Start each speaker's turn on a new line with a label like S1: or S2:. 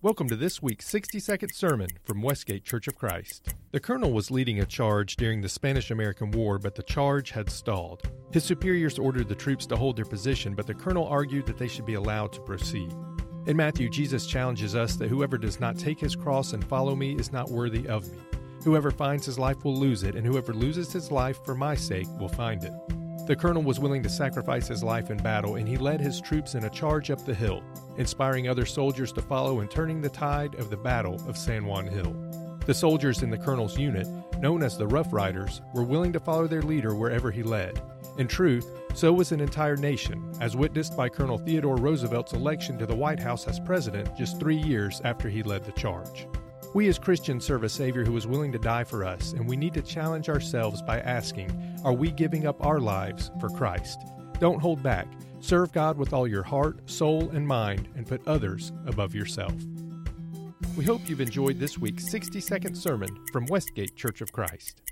S1: Welcome to this week's 60 second sermon from Westgate Church of Christ. The colonel was leading a charge during the Spanish American War, but the charge had stalled. His superiors ordered the troops to hold their position, but the colonel argued that they should be allowed to proceed. In Matthew, Jesus challenges us that whoever does not take his cross and follow me is not worthy of me. Whoever finds his life will lose it, and whoever loses his life for my sake will find it. The colonel was willing to sacrifice his life in battle, and he led his troops in a charge up the hill, inspiring other soldiers to follow and turning the tide of the Battle of San Juan Hill. The soldiers in the colonel's unit, known as the Rough Riders, were willing to follow their leader wherever he led. In truth, so was an entire nation, as witnessed by Colonel Theodore Roosevelt's election to the White House as president just three years after he led the charge. We as Christians serve a Savior who is willing to die for us, and we need to challenge ourselves by asking Are we giving up our lives for Christ? Don't hold back. Serve God with all your heart, soul, and mind, and put others above yourself. We hope you've enjoyed this week's 60 second sermon from Westgate Church of Christ.